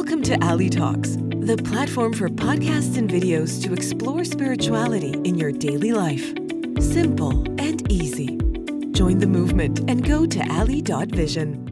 Welcome to Ali Talks, the platform for podcasts and videos to explore spirituality in your daily life. Simple and easy. Join the movement and go to ali.vision.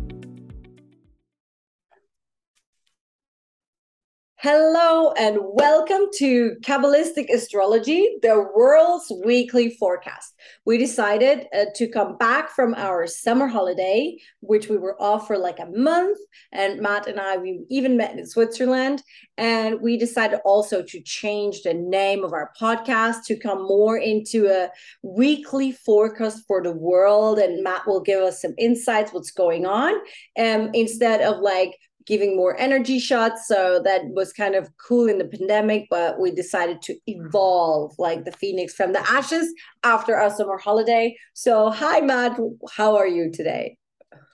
Hello and welcome to Kabbalistic Astrology, the world's weekly forecast. We decided uh, to come back from our summer holiday, which we were off for like a month. And Matt and I, we even met in Switzerland. And we decided also to change the name of our podcast to come more into a weekly forecast for the world. And Matt will give us some insights, what's going on, um, instead of like giving more energy shots. So that was kind of cool in the pandemic, but we decided to evolve like the phoenix from the ashes after our summer holiday. So, hi, Matt. How are you today?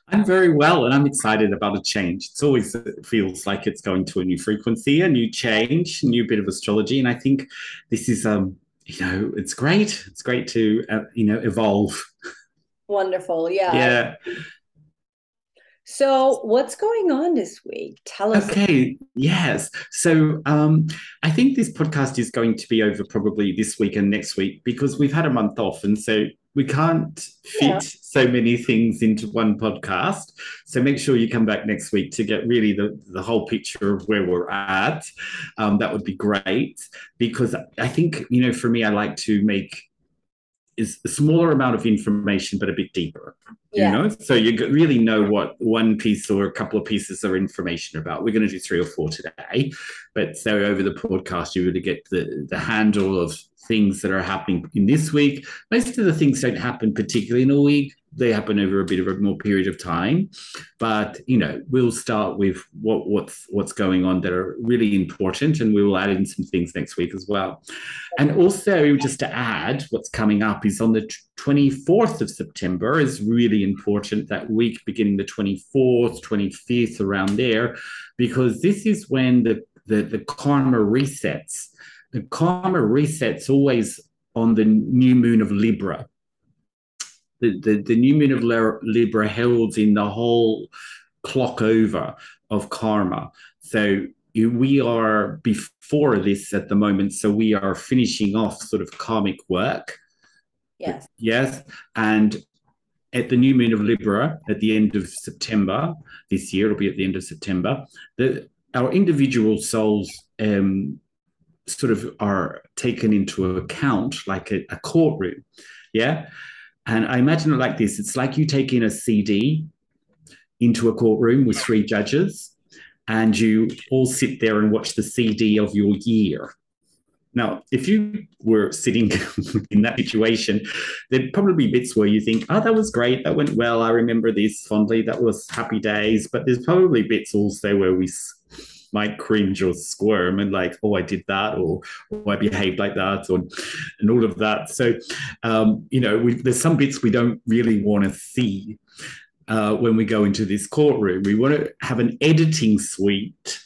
I'm very well, and I'm excited about a change. It's always it feels like it's going to a new frequency, a new change, a new bit of astrology, and I think this is um you know it's great. It's great to uh, you know evolve. Wonderful, yeah. Yeah. So, what's going on this week? Tell us. Okay, yes. So, um, I think this podcast is going to be over probably this week and next week because we've had a month off, and so we can't fit yeah. so many things into one podcast. So, make sure you come back next week to get really the, the whole picture of where we're at. Um, that would be great because I think, you know, for me, I like to make is a smaller amount of information but a bit deeper yeah. you know? So you really know what one piece or a couple of pieces of information about. We're going to do three or four today but so over the podcast you really get the the handle of things that are happening in this week. Most of the things don't happen particularly in a week they happen over a bit of a more period of time. But you know we'll start with what what's what's going on that are really important and we will add in some things next week as well. And also just to add what's coming up is on the 24th of september is really important that week beginning the 24th 25th around there because this is when the the, the karma resets. The karma resets always on the new moon of libra the, the, the new moon of Libra holds in the whole clock over of karma. So we are before this at the moment. So we are finishing off sort of karmic work. Yes. Yes. And at the new moon of Libra at the end of September this year, it'll be at the end of September, the, our individual souls um, sort of are taken into account like a, a courtroom. Yeah. And I imagine it like this it's like you take in a CD into a courtroom with three judges, and you all sit there and watch the CD of your year. Now, if you were sitting in that situation, there'd probably be bits where you think, oh, that was great. That went well. I remember this fondly. That was happy days. But there's probably bits also where we might cringe or squirm and like, oh, I did that, or, oh, I behaved like that, or and all of that. So, um, you know, we, there's some bits we don't really want to see uh, when we go into this courtroom. We want to have an editing suite,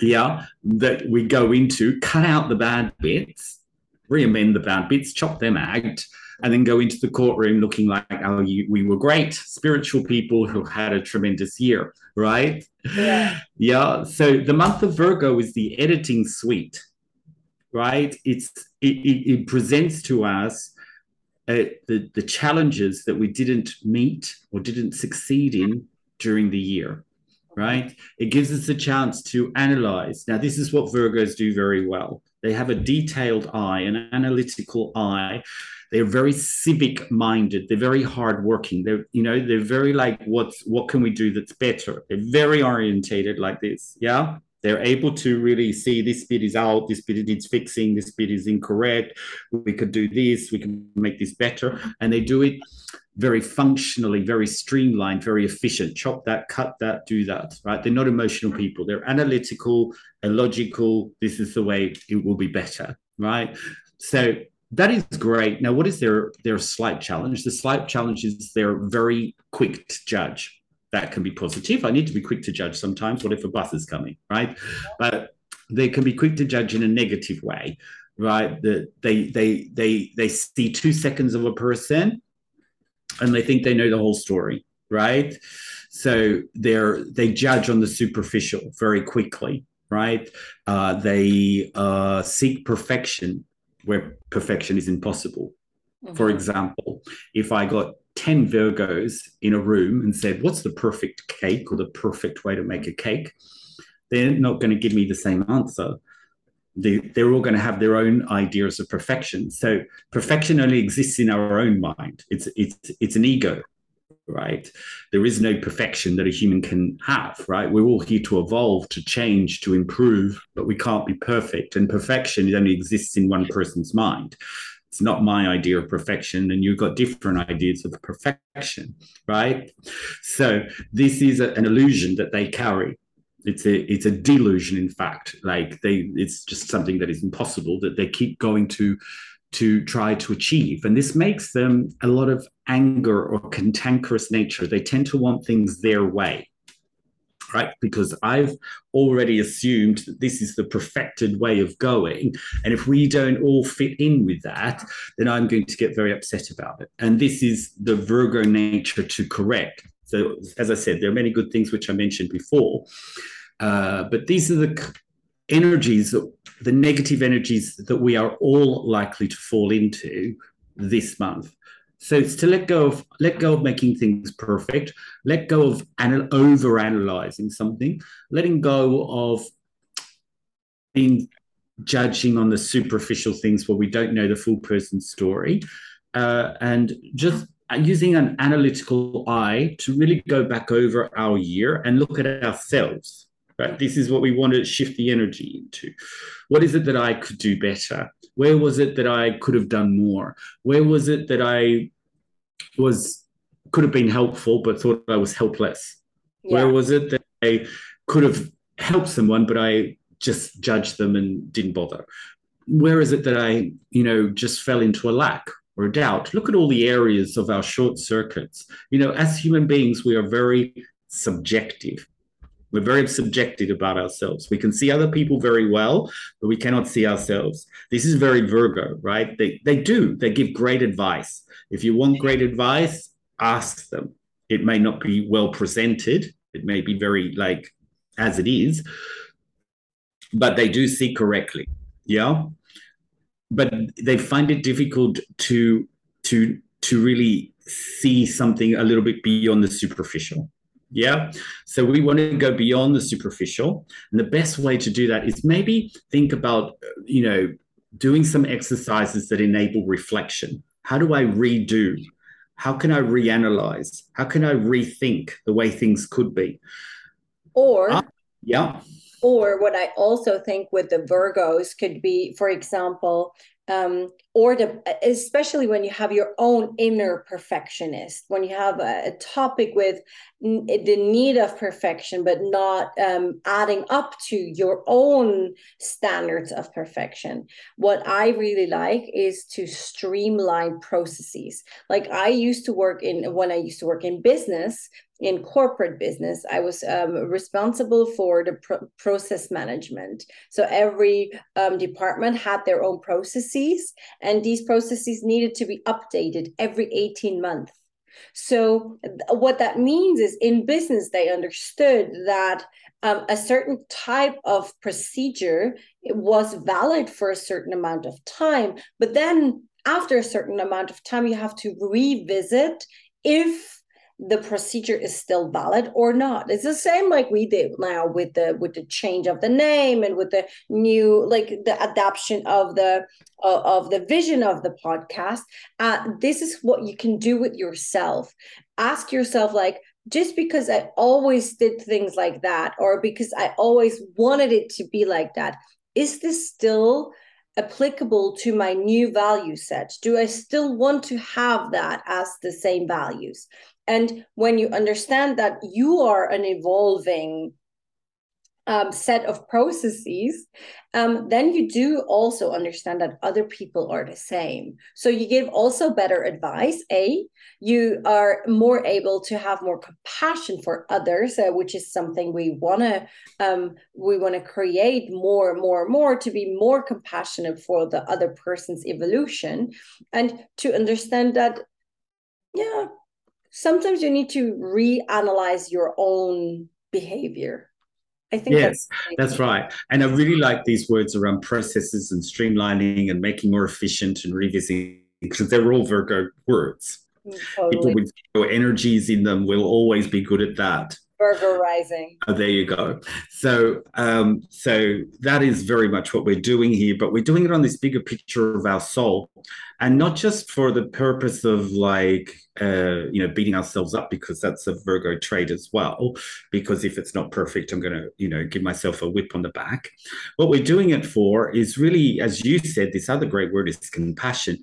yeah, that we go into, cut out the bad bits, re-amend the bad bits, chop them out, and then go into the courtroom looking like, oh, you, we were great spiritual people who had a tremendous year, right? Yeah. yeah. So the month of Virgo is the editing suite, right? It's it, it, it presents to us uh, the the challenges that we didn't meet or didn't succeed in during the year right? It gives us a chance to analyze. Now, this is what Virgos do very well. They have a detailed eye, an analytical eye. They're very civic minded. They're very hardworking. They're, you know, they're very like, what's what can we do that's better? They're very orientated like this. Yeah. They're able to really see this bit is out, this bit needs fixing, this bit is incorrect. We could do this, we can make this better. And they do it very functionally, very streamlined, very efficient. Chop that, cut that, do that, right? They're not emotional people. They're analytical, logical. This is the way it will be better, right? So that is great. Now, what is their their slight challenge? The slight challenge is they're very quick to judge. That can be positive. I need to be quick to judge sometimes. What if a bus is coming, right? But they can be quick to judge in a negative way, right? That they they they they see two seconds of a person and they think they know the whole story. right? So they're they judge on the superficial very quickly, right? Uh, they uh, seek perfection where perfection is impossible. Mm-hmm. For example, if I got 10 Virgos in a room and said, What's the perfect cake or the perfect way to make a cake? They're not going to give me the same answer. They, they're all going to have their own ideas of perfection. So perfection only exists in our own mind. It's it's it's an ego right? There is no perfection that a human can have, right? We're all here to evolve, to change, to improve, but we can't be perfect. And perfection only exists in one person's mind. It's not my idea of perfection, and you've got different ideas of perfection, right? So this is a, an illusion that they carry. It's a it's a delusion, in fact. Like they, it's just something that is impossible that they keep going to to try to achieve. And this makes them a lot of anger or cantankerous nature. They tend to want things their way, right? Because I've already assumed that this is the perfected way of going. And if we don't all fit in with that, then I'm going to get very upset about it. And this is the Virgo nature to correct. So, as I said, there are many good things which I mentioned before. Uh, but these are the energies the negative energies that we are all likely to fall into this month. So it's to let go of let go of making things perfect, let go of anal- over analyzing something, letting go of being judging on the superficial things where we don't know the full person story, uh, and just using an analytical eye to really go back over our year and look at ourselves right? This is what we want to shift the energy into. What is it that I could do better? Where was it that I could have done more? Where was it that I was could have been helpful but thought I was helpless? Yeah. Where was it that I could have helped someone but I just judged them and didn't bother? Where is it that I, you know, just fell into a lack or a doubt? Look at all the areas of our short circuits. You know, as human beings, we are very subjective we're very subjective about ourselves. We can see other people very well, but we cannot see ourselves. This is very Virgo, right? They, they do, they give great advice. If you want great advice, ask them. It may not be well presented, it may be very like as it is, but they do see correctly. Yeah. But they find it difficult to to to really see something a little bit beyond the superficial yeah. So we want to go beyond the superficial. And the best way to do that is maybe think about, you know, doing some exercises that enable reflection. How do I redo? How can I reanalyze? How can I rethink the way things could be? Or, uh, yeah. Or what I also think with the Virgos could be, for example, um, or the especially when you have your own inner perfectionist when you have a, a topic with n- the need of perfection but not um, adding up to your own standards of perfection. What i really like is to streamline processes. Like i used to work in when i used to work in business in corporate business i was um, responsible for the pro- process management. So every um, department had their own processes and these processes needed to be updated every 18 months. So what that means is in business they understood that um, a certain type of procedure was valid for a certain amount of time but then after a certain amount of time you have to revisit if the procedure is still valid or not it's the same like we did now with the with the change of the name and with the new like the adaptation of the uh, of the vision of the podcast uh, this is what you can do with yourself ask yourself like just because i always did things like that or because i always wanted it to be like that is this still applicable to my new value set? Do I still want to have that as the same values? And when you understand that you are an evolving um, set of processes, um, then you do also understand that other people are the same. So you give also better advice. A, you are more able to have more compassion for others, uh, which is something we want to um, we want to create more, more, more to be more compassionate for the other person's evolution, and to understand that, yeah, sometimes you need to reanalyze your own behavior. I think yes, that's, that's right. And I really like these words around processes and streamlining and making more efficient and revisiting because they're all Virgo words. Mm, totally. People with Virgo energies in them will always be good at that. Virgo rising. Oh, there you go. So, um, so that is very much what we're doing here, but we're doing it on this bigger picture of our soul, and not just for the purpose of like, uh, you know, beating ourselves up because that's a Virgo trait as well. Because if it's not perfect, I'm going to, you know, give myself a whip on the back. What we're doing it for is really, as you said, this other great word is compassion,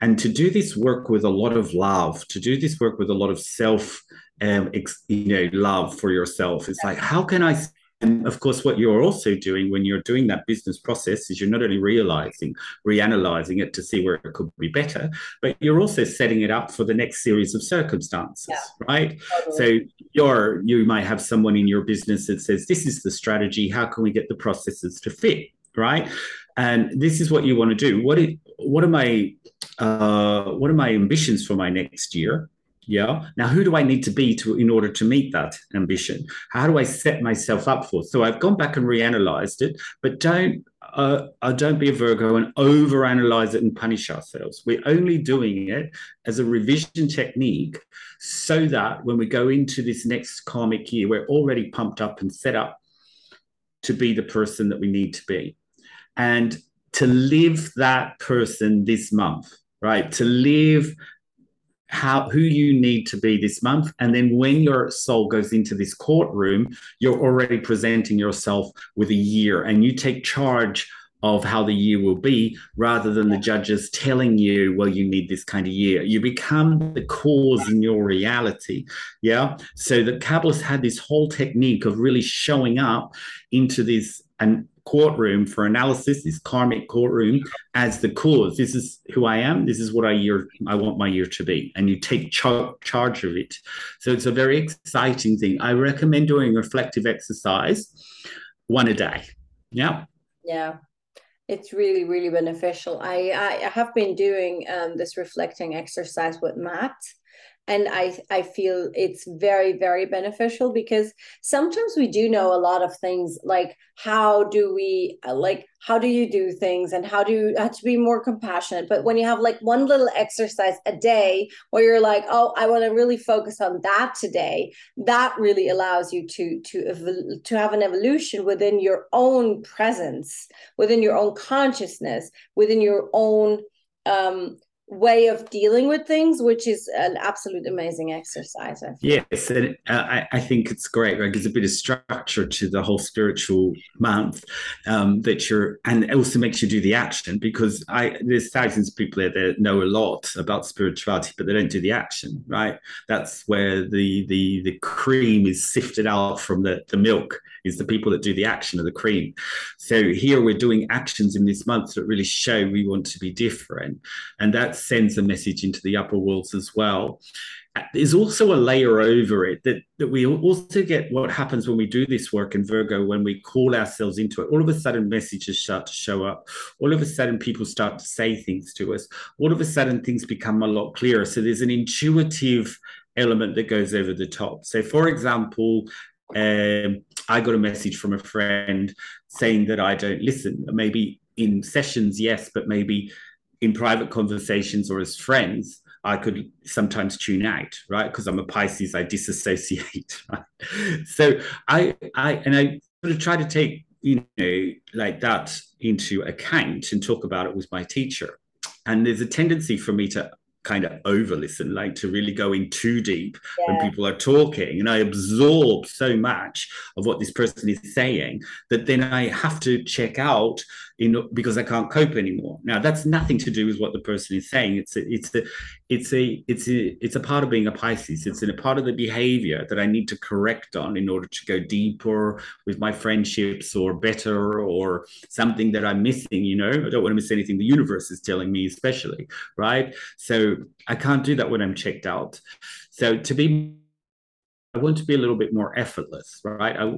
and to do this work with a lot of love, to do this work with a lot of self um, ex, you know, love for yourself. It's like, how can I? And of course, what you're also doing when you're doing that business process is you're not only realizing, reanalyzing it to see where it could be better, but you're also setting it up for the next series of circumstances, yeah. right? Totally. So you're you might have someone in your business that says, "This is the strategy. How can we get the processes to fit?" Right? And this is what you want to do. What it, what are my uh, what are my ambitions for my next year? Yeah? Now who do i need to be to in order to meet that ambition? How do i set myself up for? So i've gone back and reanalyzed it but don't uh, uh, don't be a virgo and overanalyze it and punish ourselves. We're only doing it as a revision technique so that when we go into this next karmic year we're already pumped up and set up to be the person that we need to be. And to live that person this month right? To live how who you need to be this month. And then when your soul goes into this courtroom you're already presenting yourself with a year and you take charge of how the year will be rather than the judges telling you well you need this kind of year. You become the cause in your reality. Yeah? So the kabbalists had this whole technique of really showing up into this and courtroom for analysis, this karmic courtroom, as the cause. This is who I am. This is what I year I want my year to be, and you take char- charge of it. So it's a very exciting thing. I recommend doing reflective exercise, one a day. Yeah. Yeah. It's really, really beneficial. I, I have been doing um, this reflecting exercise with Matt, and i i feel it's very very beneficial because sometimes we do know a lot of things like how do we uh, like how do you do things and how do you have to be more compassionate? But when you have like one little exercise a day where you're like oh i want to really focus on that today that really allows you to to to have an evolution within your own presence within your own consciousness within your own um way of dealing with things, which is an absolute amazing exercise. Yes, and uh, I, I think it's great. Right, gives a bit of structure to the whole spiritual month um, that you're, and it also makes you do the action because I there's thousands of people there that know a lot about spirituality, but they don't do the action. Right, that's where the the the cream is sifted out from the the milk is the people that do the action of the cream. So here we're doing actions in this month that really show we want to be different, and that sends a message into the upper worlds as well. There's also a layer over it that, that we also get what happens when we do this work in Virgo, when we call ourselves into it. All of a sudden, messages start to show up. All of a sudden, people start to say things to us. All of a sudden, things become a lot clearer. So there's an intuitive element that goes over the top. So, for example, um, I got a message from a friend saying that I don't listen. Maybe in sessions, yes, but maybe in private conversations or as friends, I could sometimes tune out, right? Because I'm a Pisces, I disassociate. Right? So I, I, and I sort of try to take, you know, like that into account and talk about it with my teacher. And there's a tendency for me to kind of over listen, like to really go in too deep yeah. when people are talking. And I absorb so much of what this person is saying that then I have to check out in because I can't cope anymore. Now that's nothing to do with what the person is saying. It's a, it's a, it's a, it's a, it's a part of being a Pisces. It's a part of the behavior that I need to correct on in order to go deeper with my friendships or better or something that I'm missing. You know, I don't want to miss anything the universe is telling me, especially right. So I can't do that when I'm checked out. So to be, I want to be a little bit more effortless, right? I,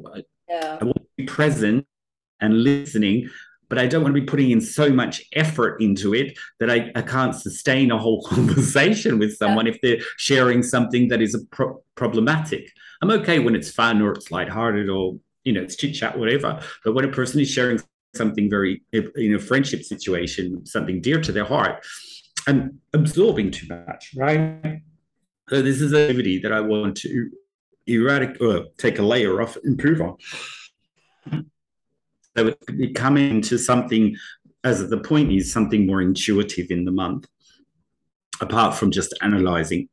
yeah. I want to be present and listening but I don't want to be putting in so much effort into it that I, I can't sustain a whole conversation with someone yeah. if they're sharing something that is pro- problematic. I'm okay when it's fun or it's lighthearted or you know it's chit chat whatever. But when a person is sharing something very in a friendship situation, something dear to their heart, I'm absorbing too much, right? So this is a activity that I want to eradicate or take a layer off, improve on. So it come into something, as the point is, something more intuitive in the month, apart from just analyzing.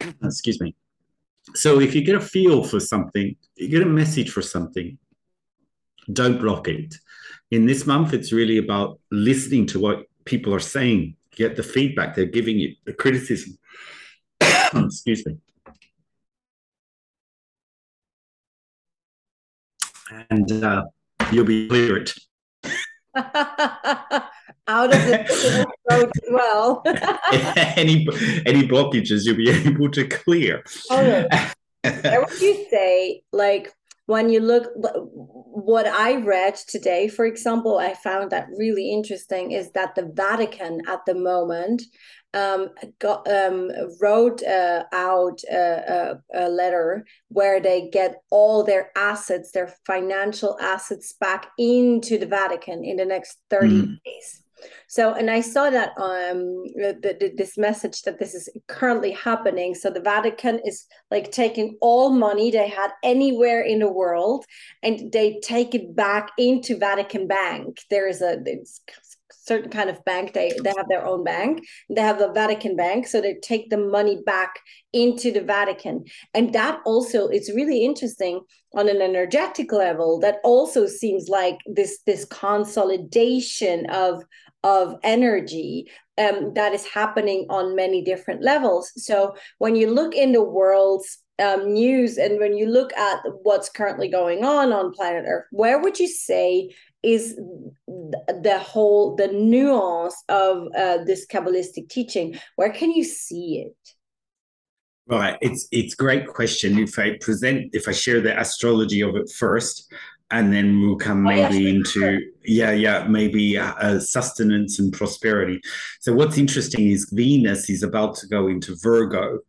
Excuse me. So if you get a feel for something, you get a message for something, don't block it. In this month, it's really about listening to what people are saying, get the feedback they're giving you, the criticism. Excuse me. And uh, you'll be clear it. Out of the throat as well. any any blockages you'll be able to clear. Oh, okay. I would you say like when you look what i read today for example i found that really interesting is that the vatican at the moment um, got, um, wrote uh, out a, a, a, letter where they get all their assets, their financial assets back into the Vatican in the next 30 mm. days. So, and I saw that um the, the, this message that this is currently happening. So the Vatican is like taking all money they had anywhere in the world, and they take it back into Vatican Bank. There is a it's certain kind of bank they they have their own bank. They have the vatican bank so they take the money back into the vatican. And that also is really interesting on an energetic level that also seems like this this consolidation of of energy um, that is happening on many different levels. So when you look in the world's um, news and when you look at what's currently going on on planet earth where would you say is the whole the nuance of uh, this kabbalistic teaching. Where can you see it? Right. It's it's great question. If i present if i share the astrology of it first and then we'll come maybe oh, yeah, into yeah yeah maybe uh, sustenance and prosperity. So what's interesting is venus is about to go into virgo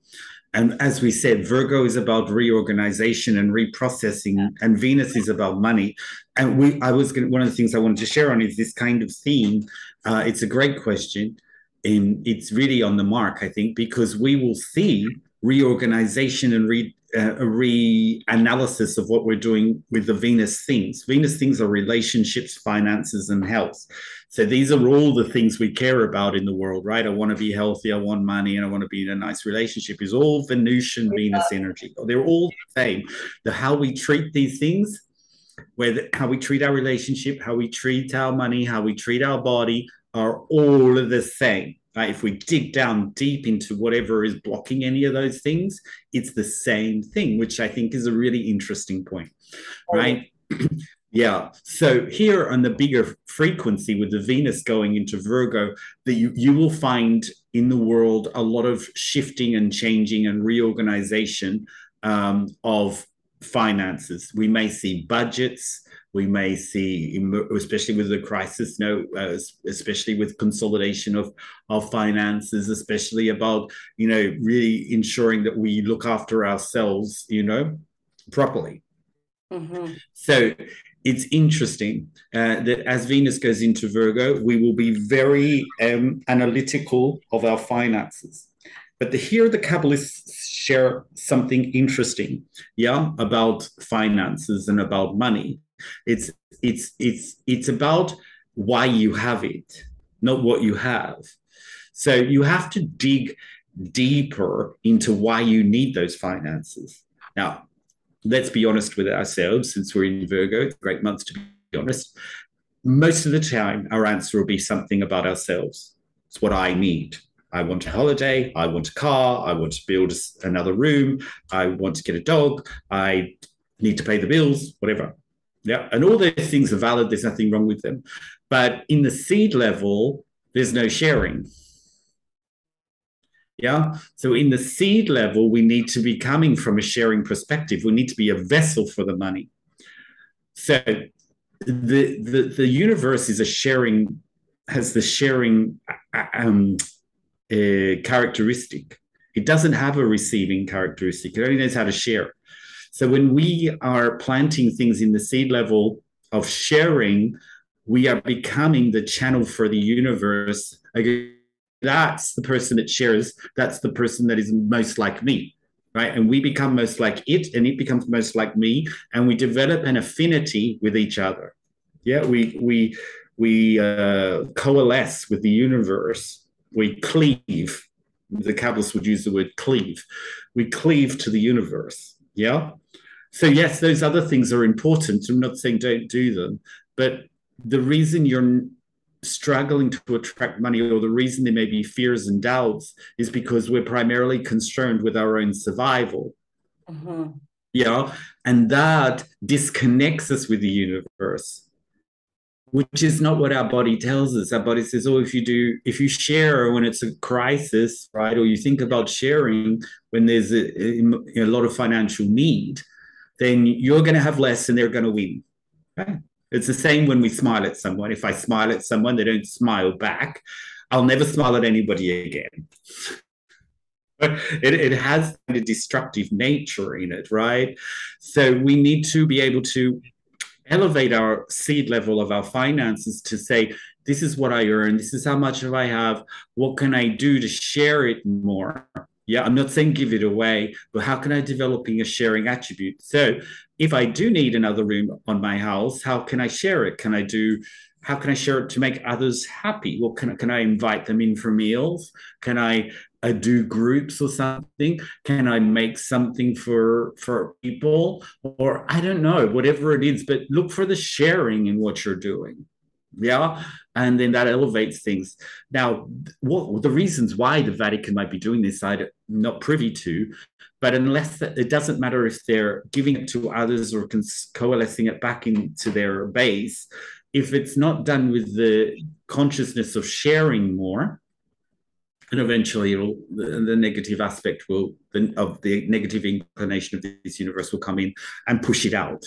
and as we said, Virgo is about reorganization and reprocessing, and Venus is about money. And we, I was going one of the things I wanted to share on is this kind of theme. Uh, it's a great question, and it's really on the mark, I think, because we will see reorganization and re, uh, a reanalysis of what we're doing with the Venus things. Venus things are relationships, finances, and health. So these are all the things we care about in the world, right? I want to be healthy, I want money, and I want to be in a nice relationship. Is all Venusian Venus energy. They're all the same. The how we treat these things, whether how we treat our relationship, how we treat our money, how we treat our body, are all the same. Right? If we dig down deep into whatever is blocking any of those things, it's the same thing, which I think is a really interesting point, right? yeah. So here on the bigger frequency with the Venus going into Virgo, that you, you will find in the world a lot of shifting and changing and reorganization um, of finances. We may see budgets we may see, especially with the crisis, know, uh, especially with consolidation of of finances, especially about you know really ensuring that we look after ourselves, you know, properly. Mm-hmm. So it's interesting uh, that as Venus goes into Virgo, we will be very um, analytical of our finances. But here the Kabbalists share something interesting, yeah, about finances and about money. It's it's it's it's about why you have it, not what you have. So you have to dig deeper into why you need those finances. Now, let's be honest with ourselves, since we're in Virgo, great month to be honest. Most of the time, our answer will be something about ourselves. It's what I need. I want a holiday. I want a car. I want to build another room. I want to get a dog. I need to pay the bills, whatever. Yeah. And all those things are valid. There's nothing wrong with them. But in the seed level, there's no sharing. Yeah. So in the seed level, we need to be coming from a sharing perspective. We need to be a vessel for the money. So the, the the universe is a sharing has the sharing uh, um, uh, characteristic. It doesn't have a receiving characteristic. It only knows how to share. So when we are planting things in the seed level of sharing, we are becoming the channel for the universe. That's the person that shares. That's the person that is most like me right? And we become most like it, and it becomes most like me, and we develop an affinity with each other. Yeah, we we we uh, coalesce with the universe. We cleave. The Kabbalists would use the word cleave. We cleave to the universe. Yeah. So yes, those other things are important. I'm not saying don't do them, but the reason you're struggling to attract money or the reason there may be fears and doubts is because we're primarily concerned with our own survival mm-hmm. yeah and that disconnects us with the universe which is not what our body tells us our body says oh if you do if you share when it's a crisis right or you think about sharing when there's a, a lot of financial need then you're going to have less and they're going to win right it's the same when we smile at someone. If I smile at someone, they don't smile back. I'll never smile at anybody again. it, it has a destructive nature in it, right? So we need to be able to elevate our seed level of our finances to say, this is what I earn, this is how much I have, what can I do to share it more? Yeah, I'm not saying give it away, but how can I developing a sharing attribute? So if I do need another room on my house, how can I share it? Can I do how can I share it to make others happy? Well, can, can I invite them in for meals? Can I uh, do groups or something? Can I make something for for people? Or I don't know, whatever it is, but look for the sharing in what you're doing yeah and then that elevates things now what the reasons why the vatican might be doing this i'm not privy to but unless it doesn't matter if they're giving it to others or coalescing it back into their base if it's not done with the consciousness of sharing more and eventually it'll the, negative aspect will the, of the negative inclination of this universe will come in and push it out.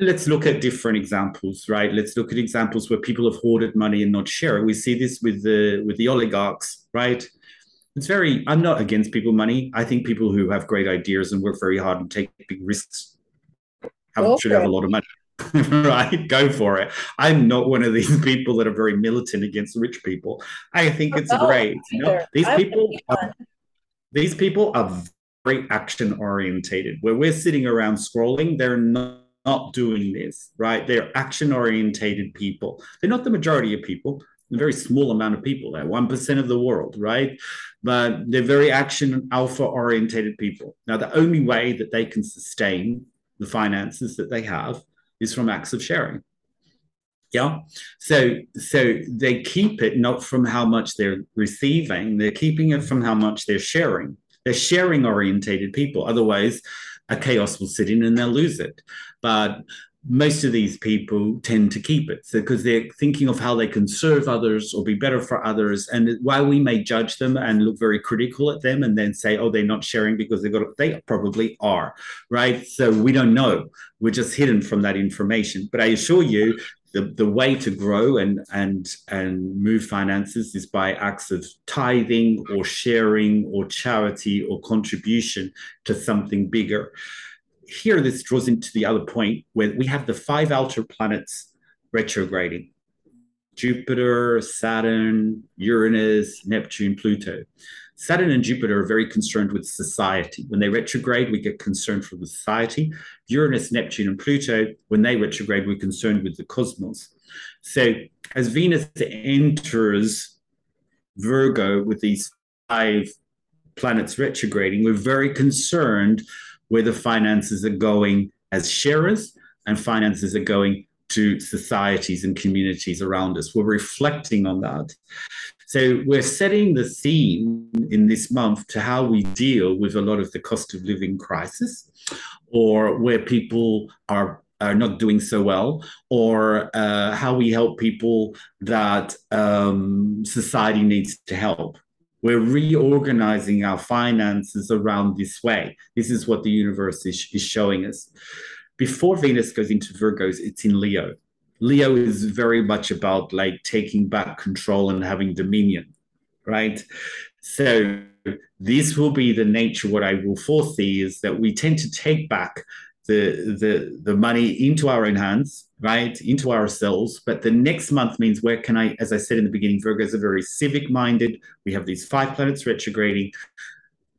Let's look at different examples right? Let's look at examples where people have hoarded money and not share we see this with the with the oligarchs right? It's very i'm not against people money. I think people who have great ideas and work very hard and take big risks have, okay. should have a lot of money right go for it i'm not one of these people that are very militant against rich people i think it's great you know? these people are, these people are very action orientated where we're sitting around scrolling they're not not doing this, right? They're action orientated people. They're not the majority of people, a very small amount of people, they're 1% of the world, right? But they're very action alpha orientated people. Now, the only way that they can sustain the finances that they have is from acts of sharing. Yeah. So so they keep it not from how much they're receiving, they're keeping it from how much they're sharing. They're sharing orientated people. Otherwise, a chaos will sit in and they'll lose it. But most of these people tend to keep it because they're thinking of how they can serve others or be better for others. And while we may judge them and look very critical at them and then say, oh, they're not sharing because they got they probably are, right? So we don't know. We're just hidden from that information. But I assure you, the, the way to grow and and and move finances is by acts of tithing or sharing or charity or contribution to something bigger here this draws into the other point where we have the five outer planets retrograding Jupiter, Saturn, Uranus, Neptune, Pluto. Saturn and Jupiter are very concerned with society. When they retrograde, we get concerned for the society. Uranus, Neptune, and Pluto, when they retrograde, we're concerned with the cosmos. So as Venus enters Virgo with these five planets retrograding, we're very concerned where the finances are going as sharers and finances are going to societies and communities around us. We're reflecting on that. So we're setting the theme in this month to how we deal with a lot of the cost of living crisis or where people are are not doing so well, or uh, how we help people that um, society needs to help. We're reorganizing our finances around this way. This is what the universe is, is showing us. before Venus goes into Virgos, it's in Leo. Leo is very much about like taking back control and having dominion, right? So this will be the nature. What I will foresee is that we tend to take back the the the money into our own hands, right, into ourselves. But the next month means where can I, as I said in the beginning, Virgos are very civic minded. We have these five planets retrograding.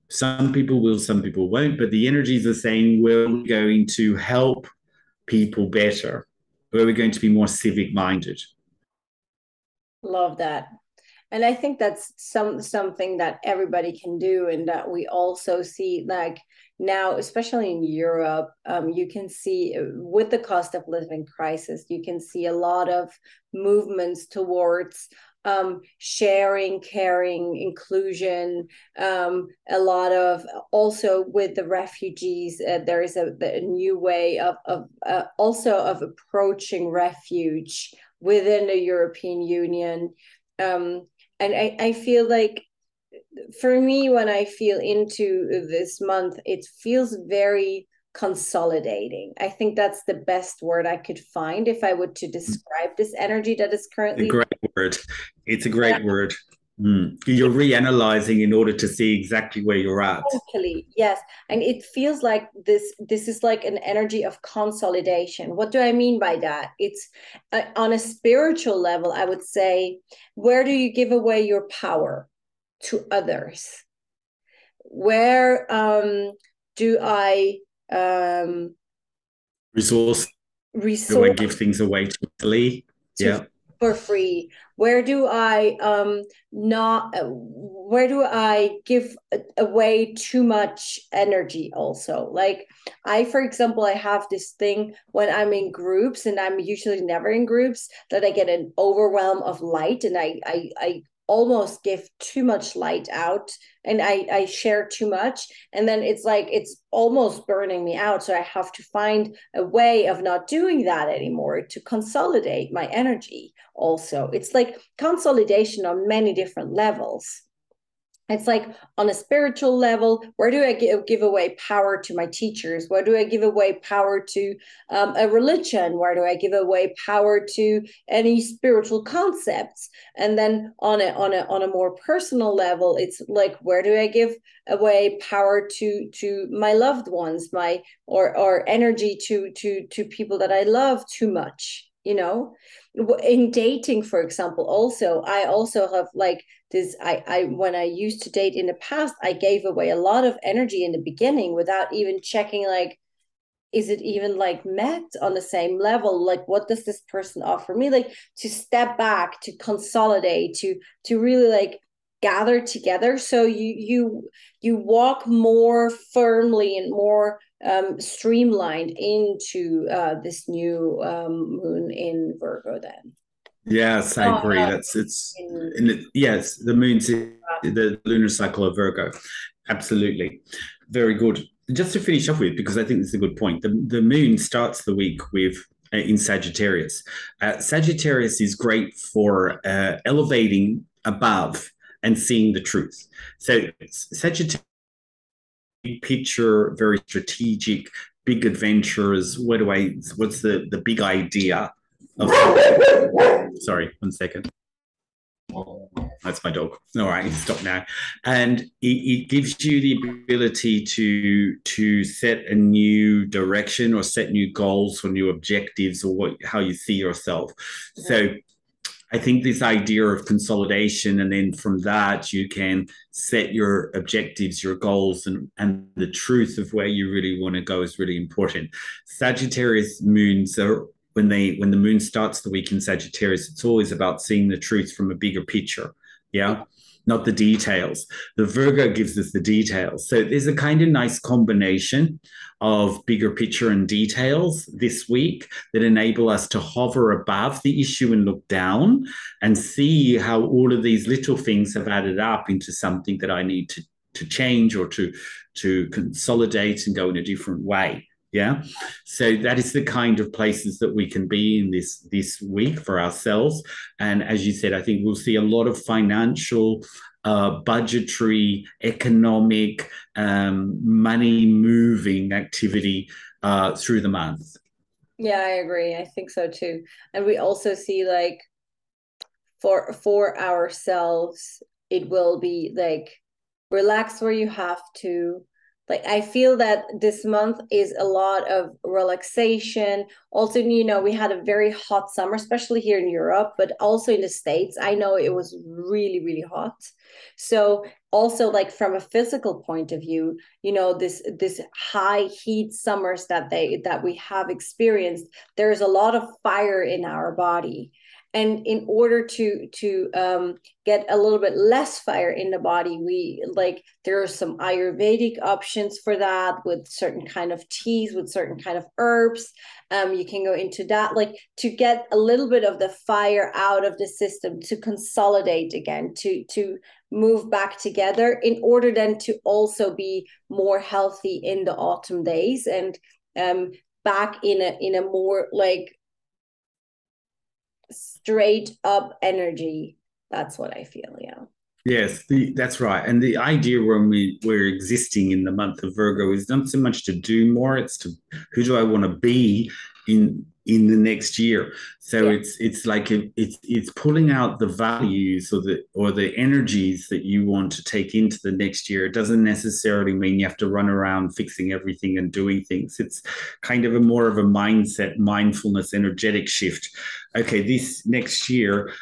Some people will, some people won't. But the energies are saying we're going to help people better. Where we're going to be more civic minded. Love that and i think that's some something that everybody can do and that we also see like now especially in europe um, you can see uh, with the cost of living crisis you can see a lot of movements towards um, sharing, caring, inclusion. Um, a lot of also with the refugees, uh, there is a, a, new way of, of uh, also of approaching refuge within the European Union. Um, and I, I feel like for me when i feel into this month it feels very consolidating i think that's the best word i could find if i would to describe this energy that is currently a great word it's a great yeah. word Mm. You're reanalyzing in order to see exactly where you're at. Totally, yes. And it feels like this. This is like an energy of consolidation. What do I mean by that? It's uh, on a spiritual level. I would say, where do you give away your power to others? Where um, do I um, resource? Resource. Do I give things away to Italy? yeah for free where do i um not where do i give away too much energy also like i for example i have this thing when i'm in groups and i'm usually never in groups that i get an overwhelm of light and i i, I almost give too much light out and I, I share too much and then it's like it's almost burning me out. So i have to find a way of not doing that anymore to consolidate my energy also. It's like consolidation on many different levels it's like on a spiritual level where do i give, give away power to my teachers? Where do i give away power to um, a religion? Where do i give away power to any spiritual concepts? And then on a on a on a more personal level it's like where do i give away power to to my loved ones my or or energy to to to people that i love too much you know? In dating for example also i also have like this i i when i used to date in the past i gave away a lot of energy in the beginning without even checking like is it even like met on the same level? Like what does this person offer me? Like to step back to consolidate to to really like gather together. So you you you walk more firmly and more um, streamlined into uh, this new um, moon in Virgo then. Yes, I agree. That's it's in, the, yes, the moon's the lunar cycle of Virgo. Absolutely, very good. Just to finish off with, because I think this is a good point. The the moon starts the week with uh, in Sagittarius. Uh, Sagittarius is great for uh, elevating above and seeing the truth. So Sagittarius picture, very strategic, big adventures. What do I? What's the the big idea? Of, sorry, one second. That's my dog. All right, stop now. And it, it, gives you the ability to to set a new direction or set new goals or new objectives or what how you see yourself. So I think this idea of consolidation, and then from that, you can set your objectives, your goals, and, and the truth of where you really want to go is really important. Sagittarius moons are when they when the moon starts the week in Sagittarius, it's always about seeing the truth from a bigger picture. Yeah not the details. The Virgo gives us the details. So there's a kind of nice combination of bigger picture and details this week that enable us to hover above the issue and look down and see how all of these little things have added up into something that I need to, to change or to, to consolidate and go in a different way yeah so that is the kind of places that we can be in this this week for ourselves and as you said i think we'll see a lot of financial uh, budgetary economic um, money moving activity uh, through the month. Yeah, I agree. I think so too. And we also see like for for ourselves, it will be like relax where you have to. Like I feel that this month is a lot of relaxation. Also, you know, we had a very hot summer, especially here in Europe, but also in the States. I know it was really, really hot. So also like from a physical point of view you know this this high heat summers that they that we have experienced there's a lot of fire in our body and in order to to um, get a little bit less fire in the body we like there are some ayurvedic options for that with certain kind of teas with certain kind of herbs. Um, you can go into that like to get a little bit of the fire out of the system to consolidate again to to move back together in order then to also be more healthy in the autumn days and um back in a in a more like straight up energy. That's what I feel. Yeah. Yes, the, that's right. And the idea when we we're existing in the month of Virgo is not so much to do more; it's to who do I want to be in in the next year. So yeah. it's it's like it, it's it's pulling out the values or the or the energies that you want to take into the next year. It doesn't necessarily mean you have to run around fixing everything and doing things. It's kind of a more of a mindset, mindfulness, energetic shift. Okay, this next year,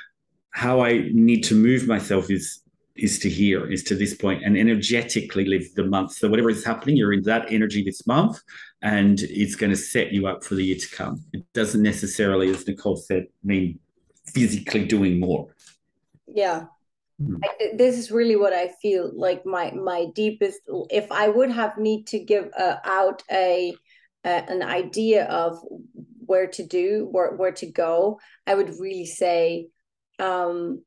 how I need to move myself is is to here, is to this point, and energetically live the month. So whatever is happening, you're in that energy this month, and it's going to set you up for the year to come. It doesn't necessarily, as Nicole said, mean physically doing more. Yeah. Mm. I, this is really what I feel like my my deepest. If I would have need to give uh, out a uh, an idea of where to do where where to go, I would really say um,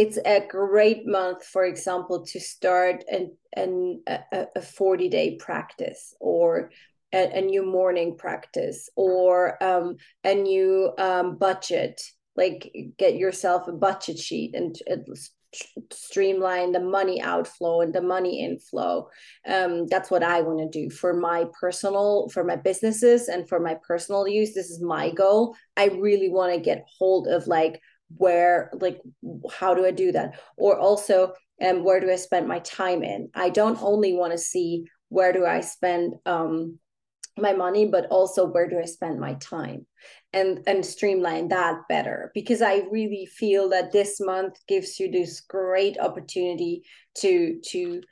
it's a great month, for example, to start an, an a, a 40 day practice or a, a, new morning practice or um, a new um, budget. Like get yourself a budget sheet and streamline the money outflow and the money inflow. Um, that's what i want to do for my personal for my businesses and for my personal use. This is my goal. I really want to get hold of like where like how do i do that? Or also um, where do i spend my time in? I don't only want to see where do i spend um, my money but also where do i spend my time and and streamline that better. Because i really feel that this month gives you this great opportunity to to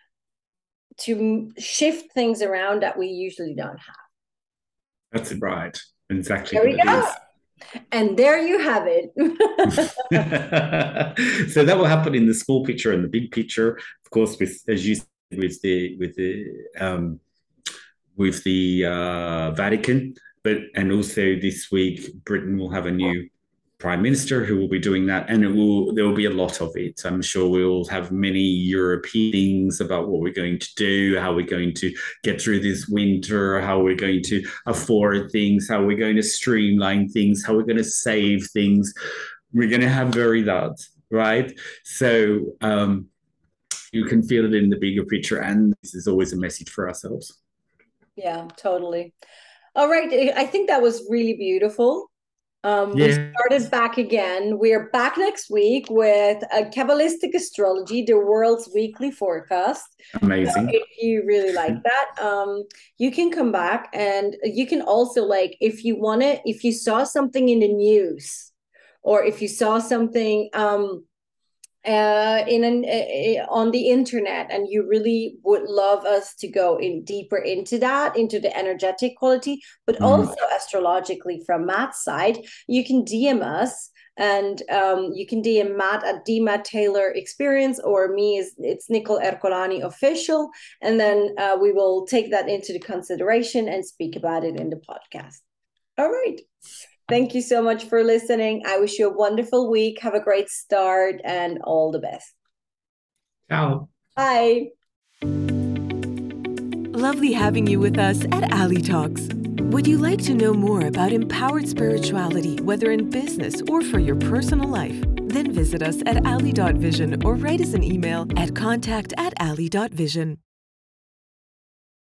to shift things around that we usually don't have. That's right. Exactly there we go. And there you have it. so that will happen in the small picture and the big picture, of course, with as you said, with the with the um, with the uh, Vatican, but and also this week Britain will have a new prime minister who will be doing that and it will there will be a lot of it. I'm sure we'll have many european things about what we're going to do how we're going to get through this winter how we're going to afford things how we're going to streamline things how we're going to save things. We're going to have very that right? So um, you can feel it in the bigger picture and this is always a message for ourselves. Yeah totally. All right i think that was really beautiful um, yeah. We started back again. We're back next week with a Kabbalistic astrology, the world's weekly forecast. Amazing. So if you really like that, um, you can come back and you can also like if you want it, if you saw something in the news or if you saw something um, uh, in an uh, on the internet and you really would love us to go in deeper into that into the energetic quality but mm. also astrologically from matt's side you can dm us and um, you can DM Matt at DMatt Taylor Experience or me is it's Nicole Ercolani official, and then uh, we will take that into the consideration and speak about it in the podcast. All right. Thank you so much for listening. I wish you a wonderful week. Have a great start and all the best. Ciao. Bye. Lovely having you with us at Ali Talks. Would you like to know more about empowered spirituality, whether in business or for your personal life? Then visit us at ali.vision or write us an email at contact at ali.vision.